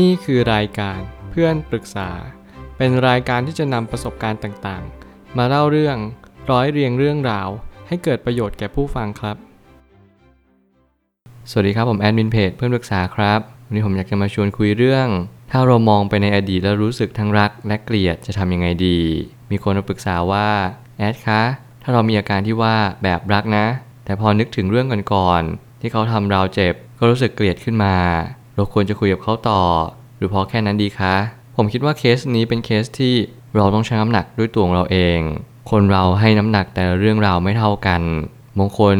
นี่คือรายการเพื่อนปรึกษา เป็นรายการที่จะนำประสบการณ์ต่างๆ มาเล่าเรื่องร้อยเรียงเรื่องราว ให้เกิดประโยชน์แก่ผู้ฟังครับ สวัสดีครับผมแอดมินเพจเพื่อนปรึกษาครับ วันนี้ผมอยากจะมาชวนคุยเรื่อง ถ้าเรามองไปในอดีตแล้วรู้สึกทั้งรักและเกลียดจะทำยังไงดี มีคนมาปรึกษาว่าแอดคะถ้าเรามีอาการที่ว่าแบบรักนะ แต่พอนึกถึงเรื่องก่อนๆที่เขาทำเราเจ็บก็รู้สึกเกลียดขึ้นมา เราควรจะคุยกับเขาต่อ หรือพอแค่นั้นดีคะผมคิดว่าเคสนี้เป็นเคสที่เราต้องชั่งน้ำหนักด้วยตัวของเราเอง คนเราให้น้ำหนักแต่ละเรื่องราวไม่เท่ากันบางคน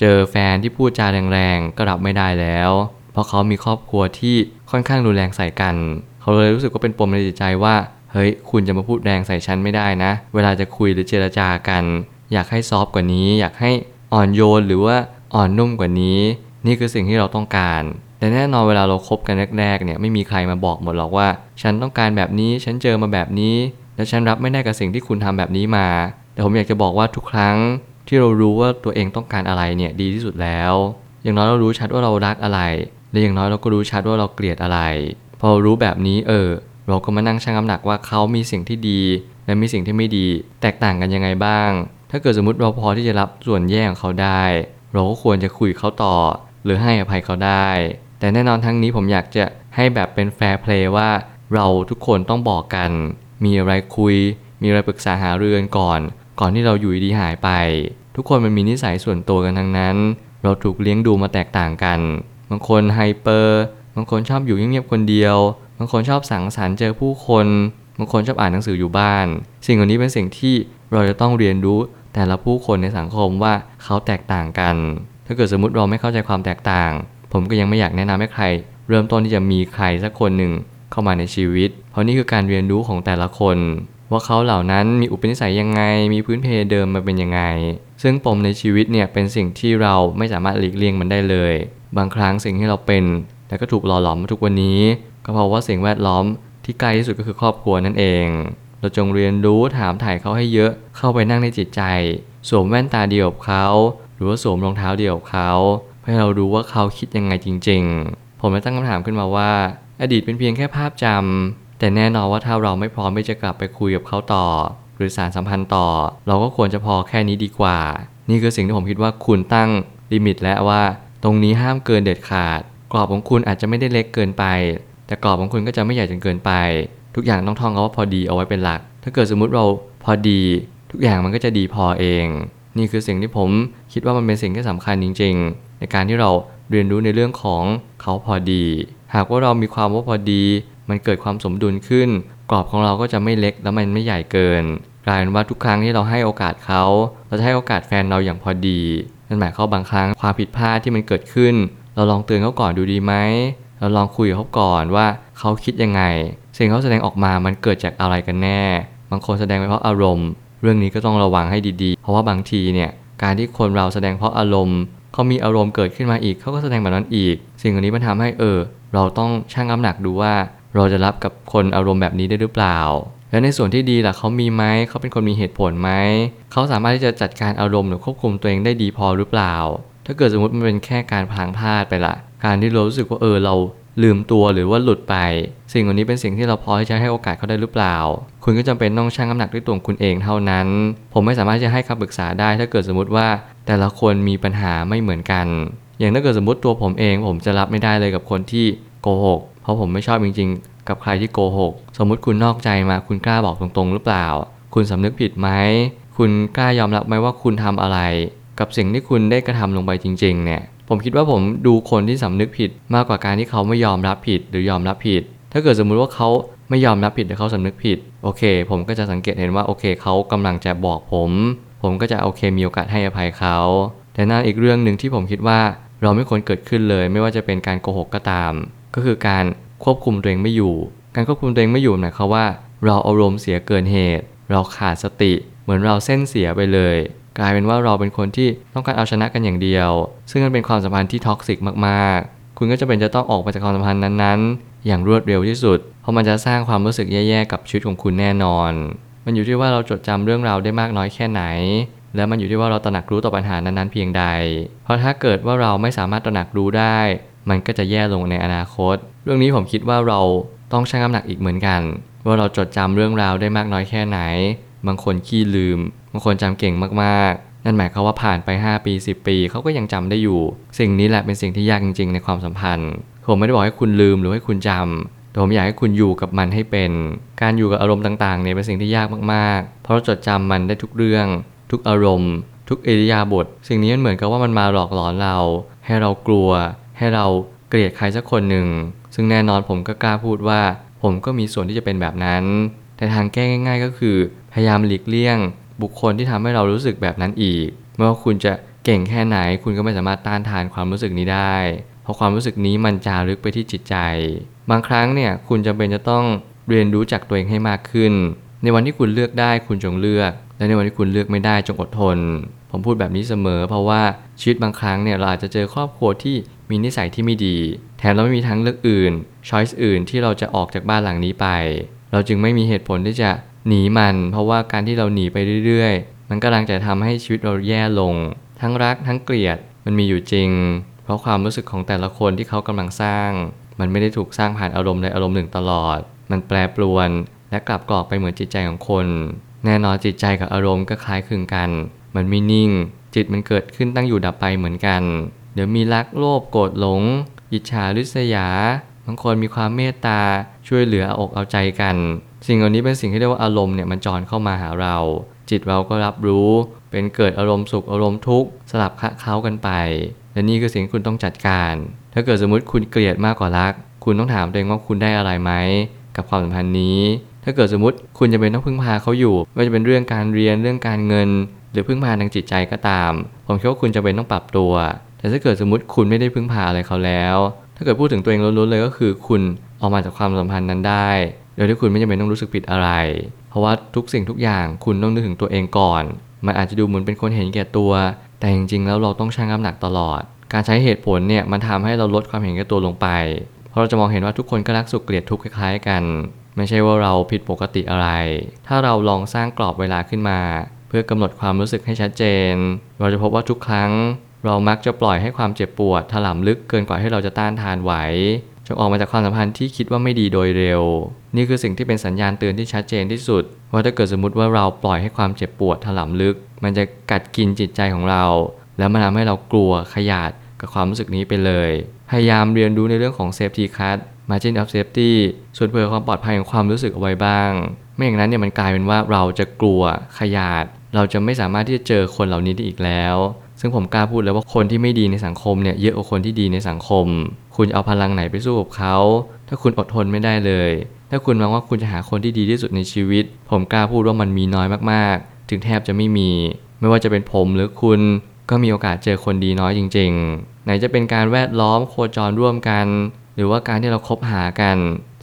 เจอแฟนที่พูดจาแรงๆก็รับไม่ได้แล้ว เพราะเขามีครอบครัวที่ค่อนข้างรุนแรงใส่กัน เขาเลยรู้สึกว่าเป็นปมในจิตใจว่าเฮ้ยคุณจะมาพูดแรงใส่ฉันไม่ได้นะ เวลาจะคุยหรือเจรจากัน อยากให้ซอฟกว่านี้ อยากให้อ่อนโยนหรือว่าอ่อนนุ่มกว่านี้ นี่คือสิ่งที่เราต้องการ แต่แน่นอนเวลาเราคบกันแรกๆเนี่ยไม่มีใครมาบอกหมดหรอกว่า ฉันต้องการแบบนี้ฉันเจอมาแบบนี้ และฉันรับไม่ได้กับสิ่งที่คุณทำแบบนี้มา แต่ผมอยากจะบอกว่าทุกครั้งที่เรารู้ว่าตัวเองต้องการอะไรเนี่ยดีที่สุดแล้ว อย่างน้อยเรารู้ชัดว่าเรารักอะไร และอย่างน้อยเราก็รู้ชัดว่าเราเกลียดอะไร พอรู้แบบนี้เออ เราก็มานั่งชั่งน้ำหนักว่าเขามีสิ่งที่ดี และมีสิ่งที่ไม่ดี แตกต่างกันยังไงบ้าง ถ้าเกิดสมมติเราพอที่จะรับส่วนแย่ของเขาได้ เราก็ควรจะคุยเขาต่อ หรือให้อภัยเขาได้ แต่แน่นอนทั้งนี้ผมอยากจะให้แบบเป็น fair play ว่าเราทุกคนต้องบอกกัน มีอะไรคุย มีอะไรปรึกษาหารือกันก่อน ก่อนที่เราอยู่ดีหายไป ทุกคนมันมีนิสัยส่วนตัวกันทั้งนั้น เราถูกเลี้ยงดูมาแตกต่างกัน บางคน hyper บางคนชอบอยู่เงียบๆคนเดียว บางคนชอบสังสรรค์เจอผู้คน บางคนชอบอ่านหนังสืออยู่บ้าน สิ่งเหล่านี้เป็นสิ่งที่เราจะต้องเรียนรู้แต่ละผู้คนในสังคมว่าเขาแตกต่างกัน ถ้าเกิดสมมติเราไม่เข้าใจความแตกต่าง ผมก็ยังไม่อยากแนะนำให้ใคร เริ่มต้นที่จะมีใครสักคนหนึ่งเข้ามาในชีวิต เพราะนี่คือการเรียนรู้ของแต่ละคน ว่าเขาเหล่านั้นมีอุปนิสัยยังไง มีพื้นเพเดิมมาเป็นยังไง ซึ่งปมในชีวิตเนี่ยเป็นสิ่งที่เราไม่สามารถหลีกเลี่ยงมันได้เลย บางครั้งสิ่งที่เราเป็นแต่ก็ถูกหล่อหลอมมาทุกวันนี้ ก็เพราะว่าสิ่งแวดล้อมที่ใกล้ที่สุดก็คือครอบครัวนั่นเอง เราจงเรียนรู้ถามถ่ายเขาให้เยอะเข้าไปนั่งในจิตใจ สวมแว่นตาเดียวกับเขา หรือว่าสวมรองเท้าเดียวกับเขา ให้เรารู้ว่าเขาคิดยังไงจริง ๆ ผมเลยตั้งคำถามขึ้นมาว่า อดีตเป็นเพียงแค่ภาพจำแต่แน่นอนว่าถ้าเราไม่พร้อมที่จะกลับไปคุยกับเขาต่อ หรือสารสัมพันธ์ต่อ เราก็ควรจะพอแค่นี้ดีกว่า นี่คือสิ่งที่ผมคิดว่าคุณตั้งลิมิตแล้วว่า ตรงนี้ห้ามเกินเด็ดขาด กรอบของคุณอาจจะไม่ได้เล็กเกินไป แต่กรอบของคุณก็จะไม่ใหญ่จนเกินไป ทุกอย่างต้องท่องเอาว่าพอดีเอาไว้เป็นหลัก ถ้าเกิดสมมุติเราพอดี ทุกอย่างมันก็จะดีพอเอง นี่คือสิ่งที่ผมคิดว่ามันเป็นสิ่งที่สำคัญจริง ๆ ในการที่เราเรียนรู้ในเรื่องของเขาพอดี หากว่าเรามีความว่าพอดี มันเกิดความสมดุลขึ้น กรอบของเราก็จะไม่เล็กแล้วมันไม่ใหญ่เกินกลายเป็นว่าทุกครั้งที่เราให้โอกาสเขาเราจะให้โอกาสแฟนเราอย่างพอดีนั่นหมายความบางครั้งความผิดพลาดที่มันเกิดขึ้น เราลองเตือนเขาก่อนดูดีไหมเราลองคุยกับเขาก่อนว่าเขาคิดยังไงสิ่งเขาแสดงออกมามันเกิดจากอะไรกันแน่ บางคนแสดงไปเพราะอารมณ์ เรื่องนี้ก็ต้องระวังให้ดีๆ เพราะว่าบางทีเนี่ยการที่คนเราแสดงเพราะอารมณ์ เขามีอารมณ์เกิดขึ้นมาอีก เขาก็แสดงแบบนั้นอีก สิ่งเหล่านี้มันทำให้เออ เราต้องชั่งน้ำหนักดูว่า เราจะรับกับคนอารมณ์แบบนี้ได้หรือเปล่า และในส่วนที่ดีล่ะเขามีไหมเขาเป็นคนมีเหตุผลไหมเขาสามารถที่จะจัดการอารมณ์หรือควบคุมตัวเองได้ดีพอหรือเปล่า ถ้าเกิดสมมติมันเป็นแค่การพลางพลาดไปละการที่เรารู้สึกว่าเออเรา ลืมตัวหรือว่าหลุดไป สิ่งเหล่านี้เป็นสิ่งที่เราพอที่จะให้โอกาสเขาได้หรือเปล่า คุณก็จำเป็นต้องชั่งน้ำหนักด้วยตัวคุณเองเท่านั้น ผมไม่สามารถจะให้คำปรึกษาได้ ถ้าเกิดสมมติว่าแต่ละคนมีปัญหาไม่เหมือนกัน อย่างถ้าเกิดสมมติตัวผมเอง ผมจะรับไม่ได้เลยกับคนที่โกหก เพราะผมไม่ชอบจริง ๆ กับใครที่โกหก สมมุติคุณนอกใจมาคุณกล้าบอกตรงๆ หรือเปล่า คุณสำนึกผิดไหม คุณกล้ายอมรับไหมว่าคุณทำอะไร กับสิ่งที่คุณได้กระทำลงไปจริง ๆ เนี่ย ผมคิดว่าผมดูคนที่สำนึกผิดมากกว่าการที่เขาไม่ยอมรับผิดหรือยอมรับผิด ถ้าเกิดสมมุติว่าเขาไม่ยอมรับผิดแต่เขาสำนึกผิด โอเค ผมก็จะสังเกตเห็นว่าโอเคเขากำลังจะบอกผม ผมก็จะโอเคมีโอกาสให้อภัยเขา แต่นั่นอีกเรื่องหนึ่งที่ผมคิดว่าเราไม่ควรเกิดขึ้นเลย ไม่ว่าจะเป็นการโกหกก็ตาม ก็คือการควบคุมตัวเองไม่อยู่ การควบคุมตัวเองไม่อยู่หมายความว่า เราอารมณ์เสียเกินเหตุ เราขาดสติ เหมือนเราเส้นเสียไปเลย กลายเป็นว่าเราเป็นคนที่ต้องการเอาชนะกันอย่างเดียว ซึ่งมันเป็นความสัมพันธ์ที่ท็อกซิกมากๆ คุณก็จะเป็นจะต้องออกไปจากความสัมพันธ์นั้นๆ อย่างรวดเร็วที่สุด เพราะมันจะสร้างความรู้สึกแย่ๆกับชีวิตของคุณแน่นอน มันอยู่ที่ว่าเราจดจำเรื่องราวได้มากน้อยแค่ไหน และมันอยู่ที่ว่าเราตระหนักรู้ต่อปัญหานั้นๆ เพียงใด เพราะถ้าเกิดว่าเราไม่สามารถตระหนักรู้ได้ มันก็จะแย่ลงในอนาคต เรื่องนี้ผมคิดว่าเราต้องชั่งน้ำหนักอีกเหมือนกัน ว่าเราจดจำเรื่องราวได้มากน้อยแค่ไหน บางคนขี้ลืม บางคนจำเก่งมากๆ นั่นหมายความว่าผ่านไป 5 ปี 10 ปีเขาก็ยังจำได้อยู่ สิ่งนี้แหละเป็นสิ่งที่ยากจริง ๆ ในความสัมพันธ์ ผมไม่ได้บอกให้คุณลืมหรือให้คุณจำแต่ผมอยากให้คุณอยู่กับมันให้เป็น การอยู่กับอารมณ์ต่างๆเนี่ยเป็นสิ่งที่ยากมากๆ เพราะเราจดจำมันได้ทุกเรื่อง ทุกอารมณ์ ทุกอิริยาบถสิ่งนี้มันเหมือนกับว่ามันมาหลอกหลอนเรา ให้เรากลัว ให้เราเกลียดใครสักคนหนึ่ง ซึ่งแน่นอนผมก็กล้าพูดว่า ผมก็มีส่วนที่จะเป็นแบบนั้น แต่ทางแก้ง่าย ๆ ก็คือ พยายามหลีกเลี่ยง บุคคลที่ทำให้เรารู้สึกแบบนั้นอีก ไม่ว่าคุณจะเก่งแค่ไหน คุณก็ไม่สามารถต้านทานความรู้สึกนี้ได้ เพราะความรู้สึกนี้มันจารึกไปที่จิตใจ บางครั้งเนี่ยคุณจำเป็นจะต้องเรียนรู้จักตัวเองให้มากขึ้น ในวันที่คุณเลือกได้คุณจงเลือก และในวันที่คุณเลือกไม่ได้จงอดทน ผมพูดแบบนี้เสมอ เพราะว่าชีวิตบางครั้งเนี่ยเราอาจจะเจอครอบครัวที่มีนิสัยที่ไม่ดี แถมเราไม่มีทางเลือกอื่นช้อยส์อื่นที่เราจะออกจากบ้านหลังนี้ไป เราจึงไม่มีเหตุผลที่จะหนีมัน เพราะว่าการที่เราหนีไปเรื่อยๆ มันกำลังจะทำให้ชีวิตเราแย่ลง ทั้งรักทั้งเกลียดมันมีอยู่จริง เพราะความรู้สึกของแต่ละคนที่เขากำลังสร้าง มันไม่ได้ถูกสร้างผ่านอารมณ์ใดอารมณ์หนึ่งตลอด มันแปรปรวนและกลับกรอกไปเหมือนจิตใจของคน แน่นอนจิตใจกับอารมณ์ก็คล้ายคลึงกัน มันไม่นิ่ง จิตมันเกิดขึ้นตั้งอยู่ดับไปเหมือนกัน เดี๋ยวมีรักโลภโกรธหลง อิจฉาริษยา บางคนมีความเมตตาช่วยเหลือออกเอาใจกัน สิ่งเหล่านี้เป็นสิ่งที่เรียกว่าอารมณ์เนี่ยมันจรเข้ามาหาเรา จิตเราก็รับรู้ เป็นเกิดอารมณ์สุขอารมณ์ทุกข์สลับคะเข้ากันไป และนี่คือสิ่งที่คุณต้องจัดการ ถ้าเกิดสมมติคุณเกลียดมากกว่ารัก คุณต้องถามตัวเองว่าคุณได้อะไรไหมกับความสัมพันธ์นี้ ถ้าเกิดสมมติคุณจะเป็นต้องพึ่งพาเขาอยู่ ไม่ว่าจะเป็นเรื่องการเรียนเรื่องการเงิน หรือพึ่งพาทางจิตใจก็ตาม ผมคิดว่าคุณจะเป็นต้องปรับตัว แต่ถ้าเกิดสมมติคุณไม่ได้พึ่งพาอะไรเขาแล้วาเกิดพูดถึงตัวเองล้วนๆเลยก็คือ คุณออกมาจากความสัมพันธ์นั้นได้ โดยที่คุณไม่จำเป็นต้องรู้สึกผิดอะไร เพราะว่าทุกสิ่งทุกอย่างคุณต้องนึกถึงตัวเองก่อน มันอาจจะดูเหมือนเป็นคนเห็นแก่ตัว แต่จริงๆแล้วเราต้องชั่งน้ำหนักตลอด การใช้เหตุผลเนี่ยมันทำให้เราลดความเห็นแก่ตัวลงไป เพราะเราจะมองเห็นว่าทุกคนก็รักสุขเกลียดทุกข์คล้ายๆกัน ไม่ใช่ว่าเราผิดปกติอะไร ถ้าเราลองสร้างกรอบเวลาขึ้นมา เพื่อกำหนดความรู้สึกให้ชัดเจน เราจะพบว่าทุกครั้ง เรามักจะปล่อยให้ความเจ็บปวดถล่มลึกเกินกว่าที่เราจะต้านทานไหวจงออกมาจากความสัมพันธ์ที่คิดว่าไม่ดีโดยเร็ว นี่คือสิ่งที่เป็นสัญญาณเตือนที่ชัดเจนที่สุด ว่าถ้าเกิดสมมติว่าเราปล่อยให้ความเจ็บปวดถล่มลึก มันจะกัดกินจิตใจของเรา แล้วมันทำให้เรากลัวขยาดกับความรู้สึกนี้ไปเลย พยายามเรียนรู้ในเรื่องของ safety card margin of safety ส่วนเผื่อความปลอดภัยของความรู้สึกเอาไว้บ้าง ไม่อย่างนั้นเนี่ยมันกลายเป็นว่าเราจะกลัวขยาด เราจะไม่สามารถที่จะเจอคนเหล่านี้ได้อีกแล้ว ซึ่งผมกล้าพูดเลยว่าคนที่ไม่ดีในสังคมเนี่ยเยอะกว่าคนที่ดีในสังคม คุณเอาพลังไหนไปสู้กับเขา ถ้าคุณอดทนไม่ได้เลย ถ้าคุณมองว่าคุณจะหาคนที่ดีที่สุดในชีวิต ผมกล้าพูดว่ามันมีน้อยมากๆ ถึงแทบจะไม่มี ไม่ว่าจะเป็นผมหรือคุณก็มีโอกาสเจอคนดีน้อยจริง ๆ ไหนจะเป็นการแวดล้อมโคจรร่วมกัน หรือว่าการที่เราคบหากัน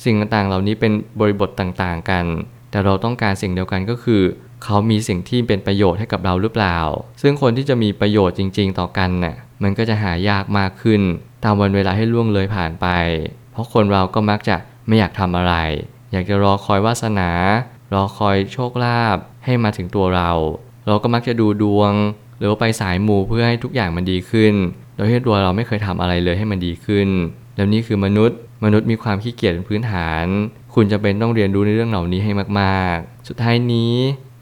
สิ่งต่างๆ เหล่านี้เป็นบริบทต่างๆ กัน แต่เราต้องการสิ่งเดียวกันก็คือ เขามีสิ่งที่เป็นประโยชน์ให้กับเราหรือเปล่า ซึ่งคนที่จะมีประโยชน์จริง ๆ ต่อกันน่ะ มันก็จะหายากมากขึ้น ตามวันเวลาให้ล่วงเลยผ่านไป เพราะคนเราก็มักจะไม่อยากทำอะไร อยากจะรอคอยวาสนา รอคอยโชคลาภให้มาถึงตัวเรา เราก็มักจะดูดวง หรือว่าไปสายมูเพื่อให้ทุกอย่างมันดีขึ้น โดยที่ตัวเราไม่เคยทำอะไรเลยให้มันดีขึ้น แล้วนี่คือมนุษย์ มนุษย์มีความขี้เกียจเป็นพื้นฐาน คุณจะเป็นต้องเรียนรู้ในเรื่องเหล่านี้ให้มาก ๆ สุดท้ายนี้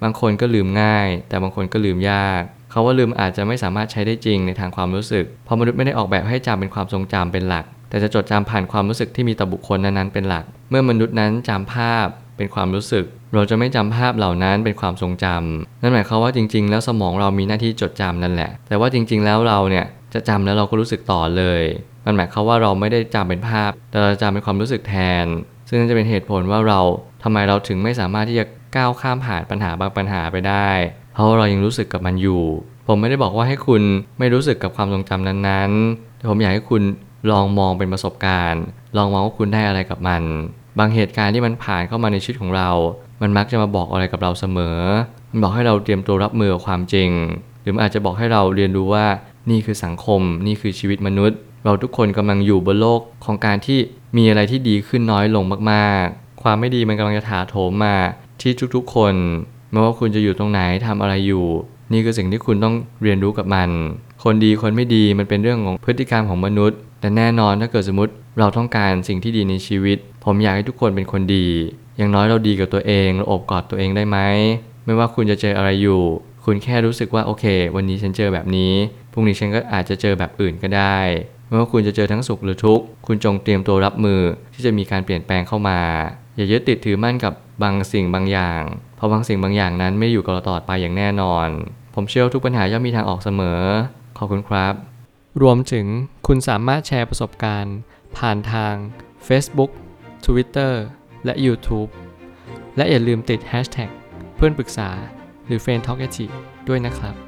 บางคนก็ลืมง่าย แต่บางคนก็ลืมยากเขาว่าลืมอาจจะไม่สามารถใช้ได้จริงในทางความรู้สึก เพราะมนุษย์ไม่ได้ออกแบบให้จำเป็นความทรงจำเป็นหลัก แต่จะจดจำผ่านความรู้สึกที่มีต่อบุคคลนั้นๆเป็นหลัก เมื่อมนุษย์นั้นจำภาพเป็นความรู้สึก เราจะไม่จำภาพเหล่านั้นเป็นความทรงจำนั่นหมายความว่าจริง ๆ แล้วสมองเรามีหน้าที่จดจำนั่นแหละ แต่ว่าจริง ๆ แล้วเราเนี่ยจะจำแล้วเราก็รู้สึกต่อเลย มันหมายความว่าเราไม่ได้จำเป็นภาพ แต่เราจำเป็นความรู้สึกแทน ซึ่งนั่นจะเป็นเหตุผลว่าเราทำไมเราถึงไม่สามารถที่จะ ก้าวข้ามผ่านปัญหาบางปัญหาไปได้ เพราะเรายังรู้สึกกับมันอยู่ ผมไม่ได้บอกว่าให้คุณไม่รู้สึกกับความทรงจำนั้นๆแต่ผมอยากให้คุณลองมองเป็นประสบการณ์ ลองมองว่าคุณได้อะไรกับมัน บางเหตุการณ์ที่มันผ่านเข้ามาในชีวิตของเรา มันมักจะมาบอกอะไรกับเราเสมอ มันบอกให้เราเตรียมตัวรับมือกับความจริง หรือมันอาจจะบอกให้เราเรียนรู้ว่านี่คือสังคม นี่คือชีวิตมนุษย์ เราทุกคนกำลังอยู่บนโลกของการที่มีอะไรที่ดีขึ้นน้อยลงมากๆ ความไม่ดีมันกำลังจะถาโถมมา ที่ทุกๆคนไม่ว่าคุณจะอยู่ตรงไหนทำอะไรอยู่ นี่คือสิ่งที่คุณต้องเรียนรู้กับมัน คนดีคนไม่ดีมันเป็นเรื่องของพฤติกรรมของมนุษย์แต่แน่นอนถ้าเกิดสมมติเราต้องการสิ่งที่ดีในชีวิต ผมอยากให้ทุกคนเป็นคนดี อย่างน้อยเราดีกับตัวเองเราอบกอดตัวเองได้ไหมไม่ว่าคุณจะเจออะไรอยู่ คุณแค่รู้สึกว่าโอเค วันนี้ฉันเจอแบบนี้พรุ่งนี้ฉันก็อาจจะเจอแบบอื่นก็ได้ไม่ว่าคุณจะเจอทั้งสุขหรือทุกข์คุณจงเตรียมตัวรับมือที่จะมีการเปลี่ยนแปลงเข้ามา อย่ายึดติดถือมั่นกับบางสิ่งบางอย่าง เพราะบางสิ่งบางอย่างนั้นไม่อยู่กับเราตลอดไปอย่างแน่นอน ผมเชื่อทุกปัญหาย่อมมีทางออกเสมอ ขอบคุณครับ รวมถึงคุณสามารถแชร์ประสบการณ์ ผ่านทาง Facebook Twitter และ YouTube และอย่าลืมติด Hashtag เพื่อนปรึกษาหรือ f r ร e n d Talk ด้วยนะครับ